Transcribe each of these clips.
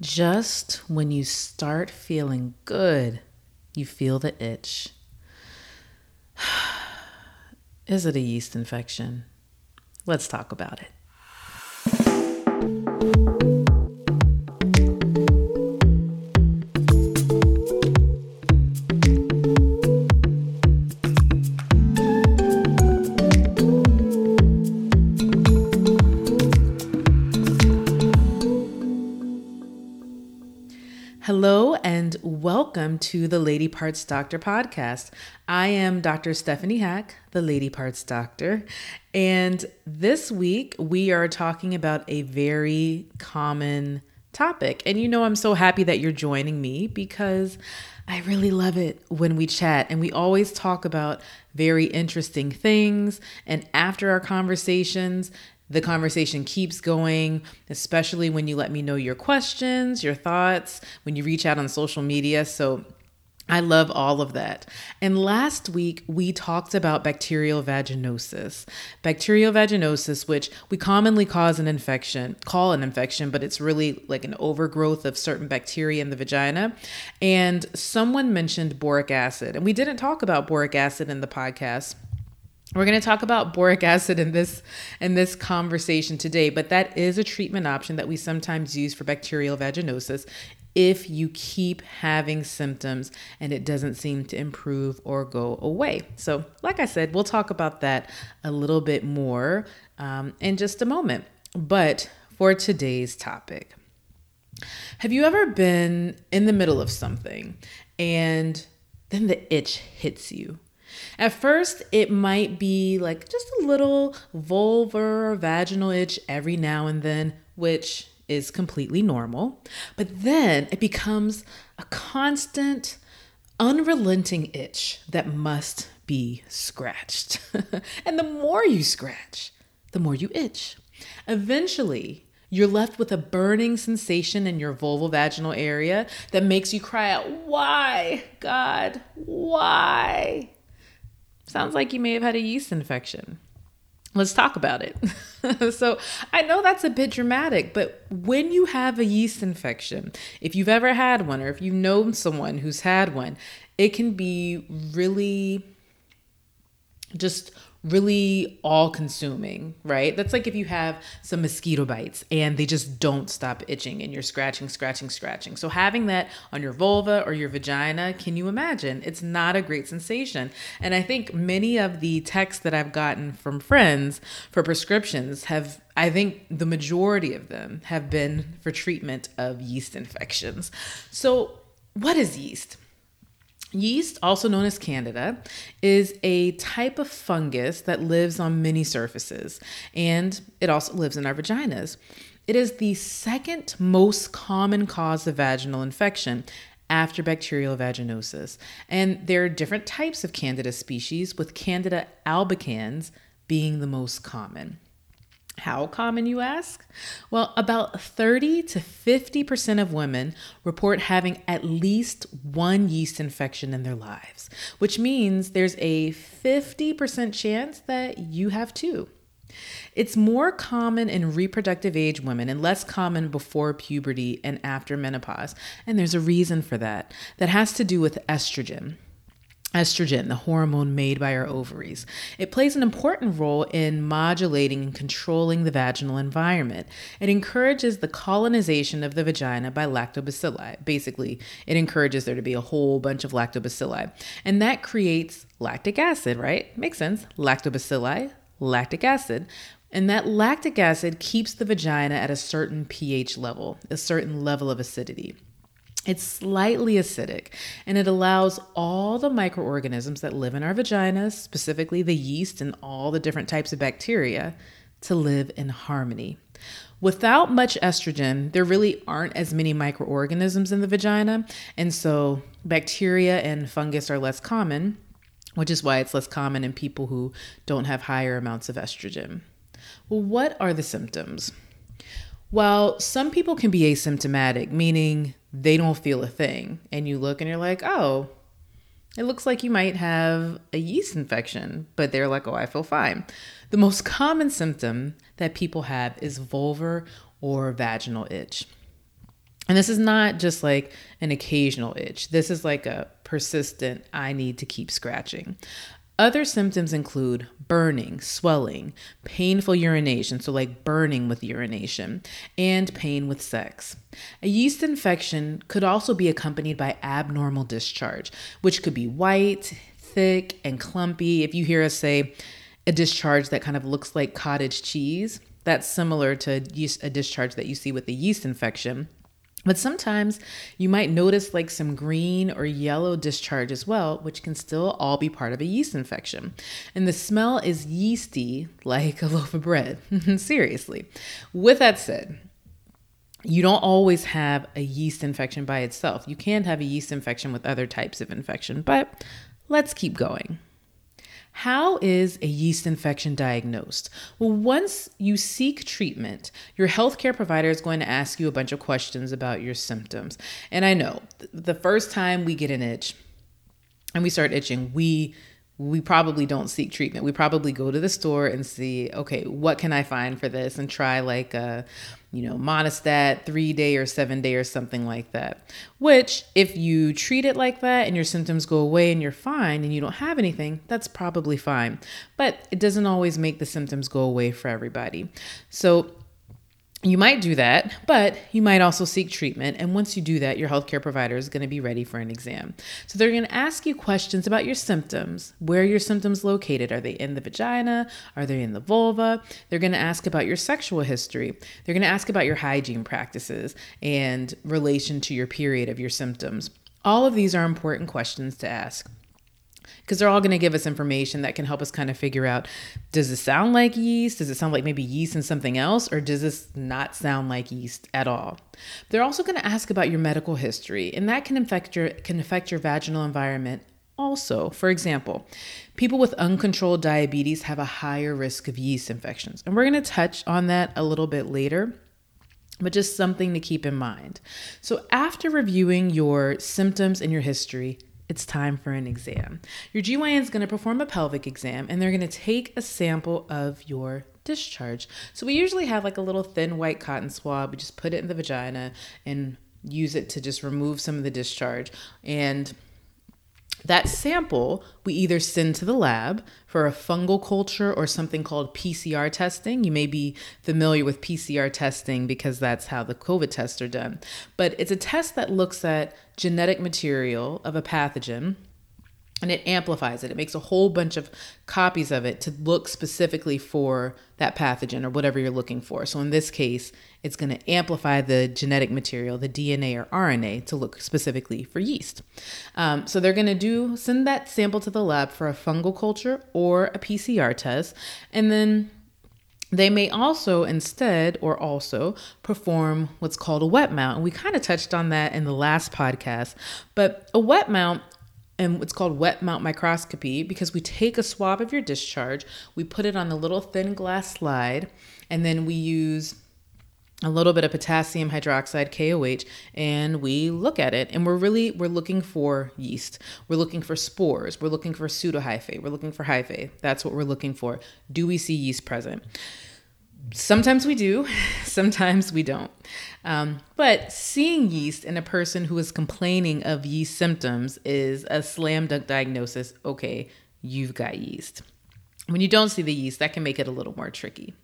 Just when you start feeling good, you feel the itch. Is it a yeast infection? Let's talk about it. To the Lady Parts Doctor podcast. I am Dr. Stephanie Hack, the Lady Parts Doctor, and this week we are talking about a very common topic. And you know, I'm so happy that you're joining me because I really love it when we chat and we always talk about very interesting things. And after our conversations, the conversation keeps going, especially when you let me know your questions, your thoughts, when you reach out on social media. So I love all of that. And last week, we talked about bacterial vaginosis. Bacterial vaginosis, which we commonly cause an infection, call an infection, but it's really like an overgrowth of certain bacteria in the vagina. And someone mentioned boric acid, and we didn't talk about boric acid in the podcast. We're going to talk about boric acid in this in this conversation today, but that is a treatment option that we sometimes use for bacterial vaginosis if you keep having symptoms and it doesn't seem to improve or go away. So, like I said, we'll talk about that a little bit more um, in just a moment. But for today's topic, have you ever been in the middle of something and then the itch hits you? At first, it might be like just a little vulvar or vaginal itch every now and then, which is completely normal. But then it becomes a constant, unrelenting itch that must be scratched. and the more you scratch, the more you itch. Eventually, you're left with a burning sensation in your vulvovaginal area that makes you cry out, Why, God, why? Sounds like you may have had a yeast infection. Let's talk about it. so, I know that's a bit dramatic, but when you have a yeast infection, if you've ever had one or if you've known someone who's had one, it can be really just really all consuming, right? That's like if you have some mosquito bites and they just don't stop itching and you're scratching, scratching, scratching. So having that on your vulva or your vagina, can you imagine? It's not a great sensation. And I think many of the texts that I've gotten from friends for prescriptions have I think the majority of them have been for treatment of yeast infections. So, what is yeast? Yeast, also known as candida, is a type of fungus that lives on many surfaces and it also lives in our vaginas. It is the second most common cause of vaginal infection after bacterial vaginosis. And there are different types of candida species, with Candida albicans being the most common. How common, you ask? Well, about 30 to 50% of women report having at least one yeast infection in their lives, which means there's a 50% chance that you have two. It's more common in reproductive age women and less common before puberty and after menopause. And there's a reason for that. That has to do with estrogen estrogen, the hormone made by our ovaries. It plays an important role in modulating and controlling the vaginal environment. It encourages the colonization of the vagina by lactobacilli. Basically, it encourages there to be a whole bunch of lactobacilli. And that creates lactic acid, right? Makes sense. Lactobacilli, lactic acid. And that lactic acid keeps the vagina at a certain pH level, a certain level of acidity. It's slightly acidic and it allows all the microorganisms that live in our vaginas, specifically the yeast and all the different types of bacteria, to live in harmony. Without much estrogen, there really aren't as many microorganisms in the vagina, and so bacteria and fungus are less common, which is why it's less common in people who don't have higher amounts of estrogen. Well, what are the symptoms? Well, some people can be asymptomatic, meaning they don't feel a thing. And you look and you're like, oh, it looks like you might have a yeast infection, but they're like, oh, I feel fine. The most common symptom that people have is vulvar or vaginal itch. And this is not just like an occasional itch. This is like a persistent, I need to keep scratching. Other symptoms include burning, swelling, painful urination, so like burning with urination, and pain with sex. A yeast infection could also be accompanied by abnormal discharge, which could be white, thick, and clumpy. If you hear us say a discharge that kind of looks like cottage cheese, that's similar to a discharge that you see with a yeast infection. But sometimes you might notice like some green or yellow discharge as well, which can still all be part of a yeast infection. And the smell is yeasty like a loaf of bread. Seriously. With that said, you don't always have a yeast infection by itself. You can have a yeast infection with other types of infection, but let's keep going. How is a yeast infection diagnosed? Well, once you seek treatment, your healthcare provider is going to ask you a bunch of questions about your symptoms. And I know the first time we get an itch and we start itching, we we probably don't seek treatment. We probably go to the store and see, okay, what can I find for this and try like a, you know, Monistat three day or seven day or something like that. Which, if you treat it like that and your symptoms go away and you're fine and you don't have anything, that's probably fine. But it doesn't always make the symptoms go away for everybody. So you might do that, but you might also seek treatment. And once you do that, your healthcare provider is going to be ready for an exam. So they're going to ask you questions about your symptoms. Where are your symptoms located? Are they in the vagina? Are they in the vulva? They're going to ask about your sexual history. They're going to ask about your hygiene practices and relation to your period of your symptoms. All of these are important questions to ask because they're all going to give us information that can help us kind of figure out does this sound like yeast? Does it sound like maybe yeast and something else? Or does this not sound like yeast at all? They're also going to ask about your medical history, and that can affect your can affect your vaginal environment also, for example, people with uncontrolled diabetes have a higher risk of yeast infections. And we're going to touch on that a little bit later but just something to keep in mind. So, after reviewing your symptoms and your history, it's time for an exam. Your GYN is going to perform a pelvic exam and they're going to take a sample of your discharge. So we usually have like a little thin white cotton swab. We just put it in the vagina and use it to just remove some of the discharge. And that sample we either send to the lab for a fungal culture or something called PCR testing. You may be familiar with PCR testing because that's how the COVID tests are done. But it's a test that looks at genetic material of a pathogen and it amplifies it. It makes a whole bunch of copies of it to look specifically for that pathogen or whatever you're looking for. So in this case, it's going to amplify the genetic material, the DNA or RNA, to look specifically for yeast. Um, so they're going to do send that sample to the lab for a fungal culture or a PCR test, and then they may also instead or also perform what's called a wet mount. And we kind of touched on that in the last podcast. But a wet mount and it's called wet mount microscopy because we take a swab of your discharge, we put it on a little thin glass slide, and then we use a little bit of potassium hydroxide KOH and we look at it and we're really we're looking for yeast. We're looking for spores, we're looking for pseudohyphae, we're looking for hyphae. That's what we're looking for. Do we see yeast present? Sometimes we do, sometimes we don't. Um, but seeing yeast in a person who is complaining of yeast symptoms is a slam dunk diagnosis. Okay, you've got yeast. When you don't see the yeast, that can make it a little more tricky.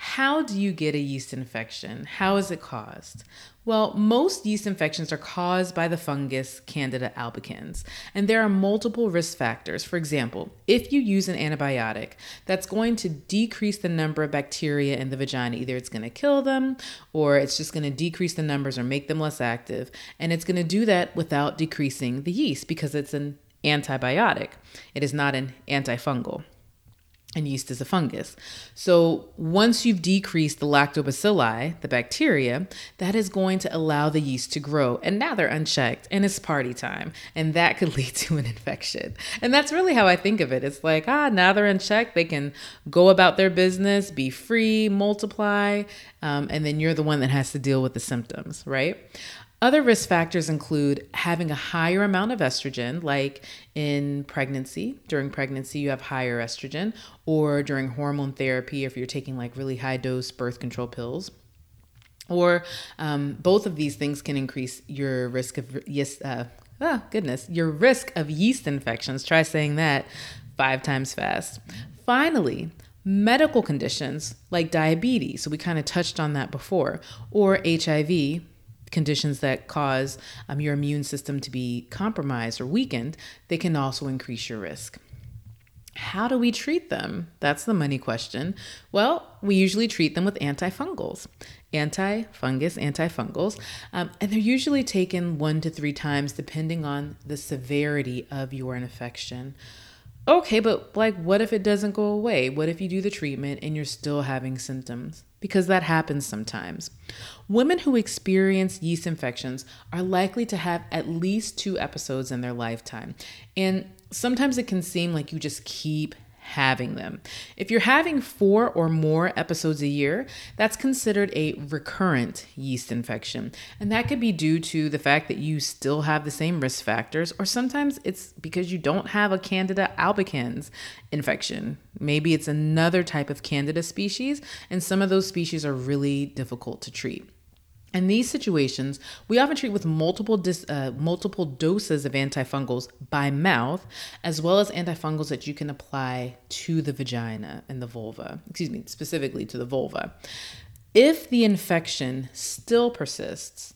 How do you get a yeast infection? How is it caused? Well, most yeast infections are caused by the fungus Candida albicans, and there are multiple risk factors. For example, if you use an antibiotic, that's going to decrease the number of bacteria in the vagina. Either it's going to kill them, or it's just going to decrease the numbers or make them less active. And it's going to do that without decreasing the yeast because it's an antibiotic, it is not an antifungal and yeast is a fungus. So once you've decreased the lactobacilli, the bacteria, that is going to allow the yeast to grow. And now they're unchecked and it's party time. And that could lead to an infection. And that's really how I think of it. It's like, ah, now they're unchecked. They can go about their business, be free, multiply. Um, and then you're the one that has to deal with the symptoms, right? Other risk factors include having a higher amount of estrogen, like in pregnancy. During pregnancy, you have higher estrogen, or during hormone therapy, if you're taking like really high dose birth control pills. Or um, both of these things can increase your risk of yes, uh, oh goodness, your risk of yeast infections. Try saying that five times fast. Finally, medical conditions like diabetes, so we kind of touched on that before, or HIV, conditions that cause um, your immune system to be compromised or weakened, they can also increase your risk. How do we treat them? That's the money question. Well, we usually treat them with antifungals, anti-fungus, antifungals, um, and they're usually taken one to three times depending on the severity of your infection. Okay, but like, what if it doesn't go away? What if you do the treatment and you're still having symptoms? Because that happens sometimes. Women who experience yeast infections are likely to have at least two episodes in their lifetime. And sometimes it can seem like you just keep having them. If you're having four or more episodes a year, that's considered a recurrent yeast infection. And that could be due to the fact that you still have the same risk factors, or sometimes it's because you don't have a Candida albicans infection. Maybe it's another type of Candida species, and some of those species are really difficult to treat. In these situations, we often treat with multiple dis, uh, multiple doses of antifungals by mouth, as well as antifungals that you can apply to the vagina and the vulva. Excuse me, specifically to the vulva. If the infection still persists,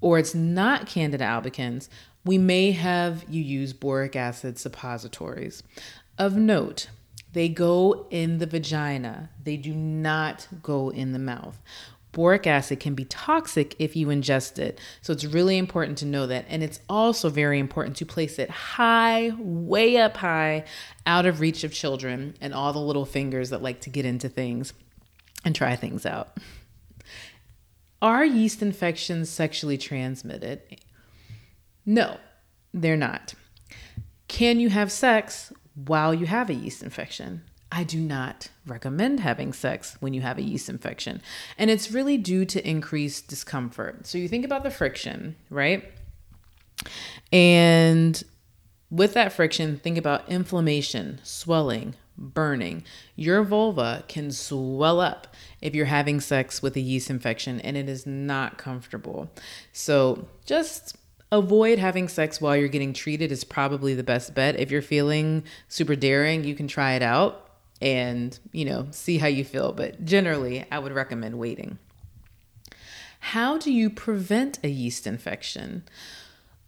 or it's not Candida albicans, we may have you use boric acid suppositories. Of note, they go in the vagina. They do not go in the mouth boric acid can be toxic if you ingest it. So it's really important to know that. And it's also very important to place it high, way up high, out of reach of children and all the little fingers that like to get into things and try things out. Are yeast infections sexually transmitted? No, they're not. Can you have sex while you have a yeast infection? I do not recommend having sex when you have a yeast infection. And it's really due to increased discomfort. So you think about the friction, right? And with that friction, think about inflammation, swelling, burning. Your vulva can swell up if you're having sex with a yeast infection and it is not comfortable. So just avoid having sex while you're getting treated is probably the best bet. If you're feeling super daring, you can try it out and, you know, see how you feel. But generally, I would recommend waiting. How do you prevent a yeast infection?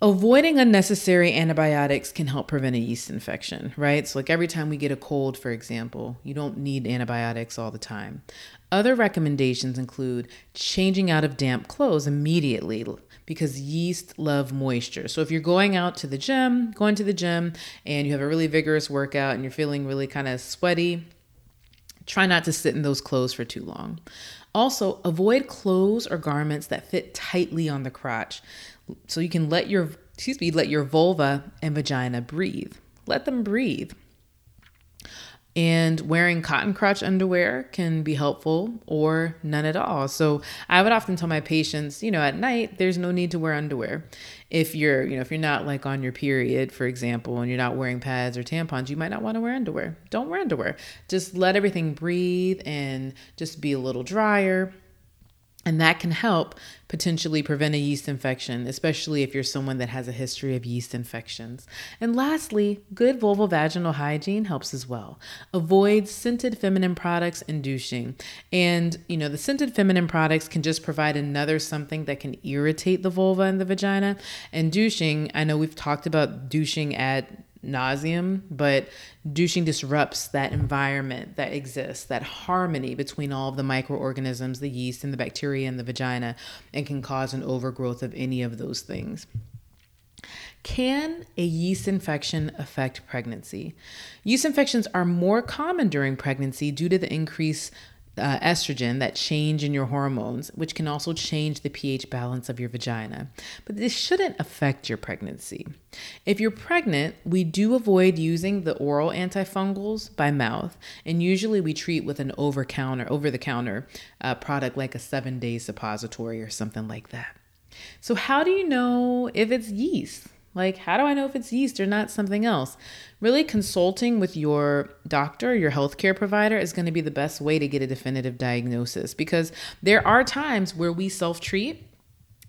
Avoiding unnecessary antibiotics can help prevent a yeast infection, right? So, like every time we get a cold, for example, you don't need antibiotics all the time. Other recommendations include changing out of damp clothes immediately because yeast love moisture. So, if you're going out to the gym, going to the gym, and you have a really vigorous workout and you're feeling really kind of sweaty, try not to sit in those clothes for too long. Also, avoid clothes or garments that fit tightly on the crotch so you can let your excuse me let your vulva and vagina breathe let them breathe and wearing cotton crotch underwear can be helpful or none at all. So I would often tell my patients, you know, at night there's no need to wear underwear. If you're, you know, if you're not like on your period, for example, and you're not wearing pads or tampons, you might not want to wear underwear. Don't wear underwear. Just let everything breathe and just be a little drier and that can help potentially prevent a yeast infection, especially if you're someone that has a history of yeast infections. And lastly, good vulvovaginal hygiene helps as well. Avoid scented feminine products and douching. And, you know, the scented feminine products can just provide another something that can irritate the vulva and the vagina. And douching, I know we've talked about douching at nauseum, but douching disrupts that environment that exists, that harmony between all of the microorganisms, the yeast and the bacteria in the vagina, and can cause an overgrowth of any of those things. Can a yeast infection affect pregnancy? Yeast infections are more common during pregnancy due to the increase uh, estrogen, that change in your hormones, which can also change the pH balance of your vagina. But this shouldn't affect your pregnancy. If you're pregnant, we do avoid using the oral antifungals by mouth, and usually we treat with an over counter, over the counter uh, product like a seven day suppository or something like that. So, how do you know if it's yeast? Like, how do I know if it's yeast or not something else? Really, consulting with your doctor, your healthcare provider, is going to be the best way to get a definitive diagnosis because there are times where we self treat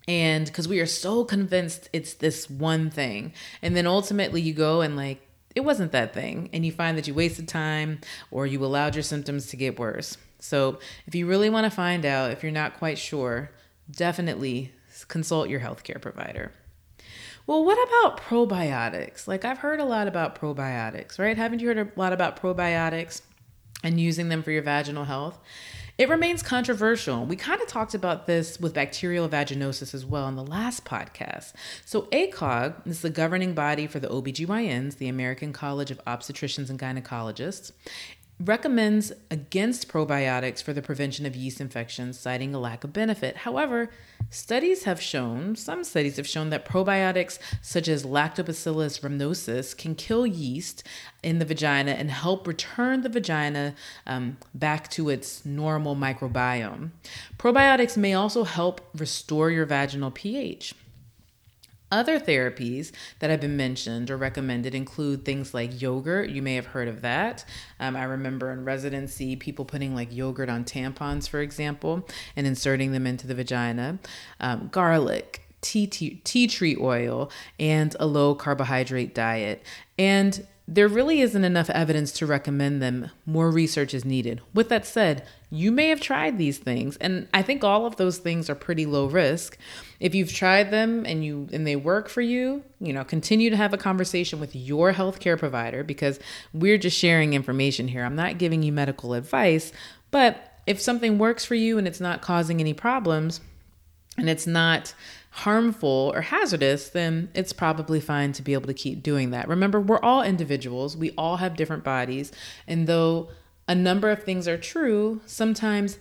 and because we are so convinced it's this one thing. And then ultimately, you go and like, it wasn't that thing. And you find that you wasted time or you allowed your symptoms to get worse. So, if you really want to find out, if you're not quite sure, definitely consult your healthcare provider. Well, what about probiotics? Like, I've heard a lot about probiotics, right? Haven't you heard a lot about probiotics and using them for your vaginal health? It remains controversial. We kind of talked about this with bacterial vaginosis as well in the last podcast. So, ACOG is the governing body for the OBGYNs, the American College of Obstetricians and Gynecologists recommends against probiotics for the prevention of yeast infections, citing a lack of benefit. However, studies have shown, some studies have shown that probiotics such as Lactobacillus rhamnosus can kill yeast in the vagina and help return the vagina um, back to its normal microbiome. Probiotics may also help restore your vaginal pH. Other therapies that have been mentioned or recommended include things like yogurt. You may have heard of that. Um, I remember in residency, people putting like yogurt on tampons, for example, and inserting them into the vagina. Um, garlic, tea, tea, tea tree oil, and a low carbohydrate diet. And there really isn't enough evidence to recommend them. More research is needed. With that said, you may have tried these things, and I think all of those things are pretty low risk. If you've tried them and you and they work for you, you know, continue to have a conversation with your healthcare provider because we're just sharing information here. I'm not giving you medical advice, but if something works for you and it's not causing any problems and it's not harmful or hazardous, then it's probably fine to be able to keep doing that. Remember, we're all individuals, we all have different bodies. And though a number of things are true, sometimes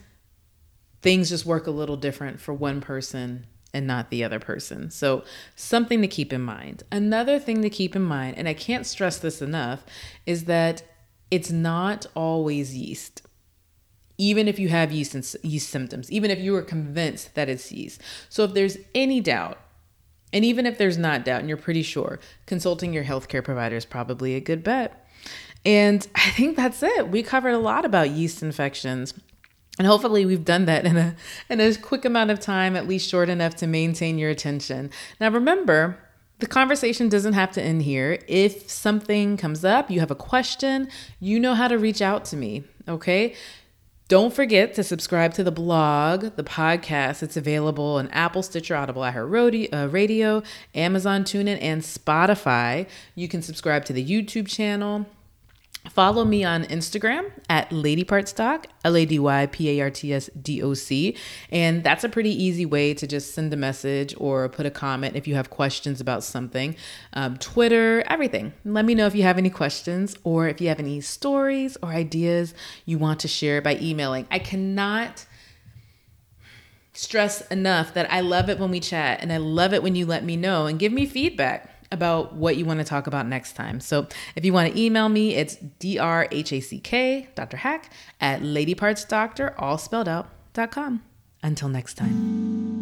things just work a little different for one person and not the other person. So, something to keep in mind. Another thing to keep in mind, and I can't stress this enough, is that it's not always yeast even if you have yeast and yeast symptoms, even if you are convinced that it's yeast. So if there's any doubt, and even if there's not doubt and you're pretty sure, consulting your healthcare provider is probably a good bet. And I think that's it. We covered a lot about yeast infections. And hopefully we've done that in a in a quick amount of time, at least short enough to maintain your attention. Now remember, the conversation doesn't have to end here. If something comes up, you have a question, you know how to reach out to me, okay? Don't forget to subscribe to the blog, the podcast. It's available on Apple, Stitcher, Audible, iHeartRadio, uh, Amazon TuneIn, and Spotify. You can subscribe to the YouTube channel. Follow me on Instagram at LadyPartsDoc, L A D Y P A R T S D O C. And that's a pretty easy way to just send a message or put a comment if you have questions about something. Um, Twitter, everything. Let me know if you have any questions or if you have any stories or ideas you want to share by emailing. I cannot stress enough that I love it when we chat and I love it when you let me know and give me feedback about what you want to talk about next time. So if you want to email me, it's drhack, Dr. Hack, at ladypartsdoctor, all spelled out, dot com. Until next time.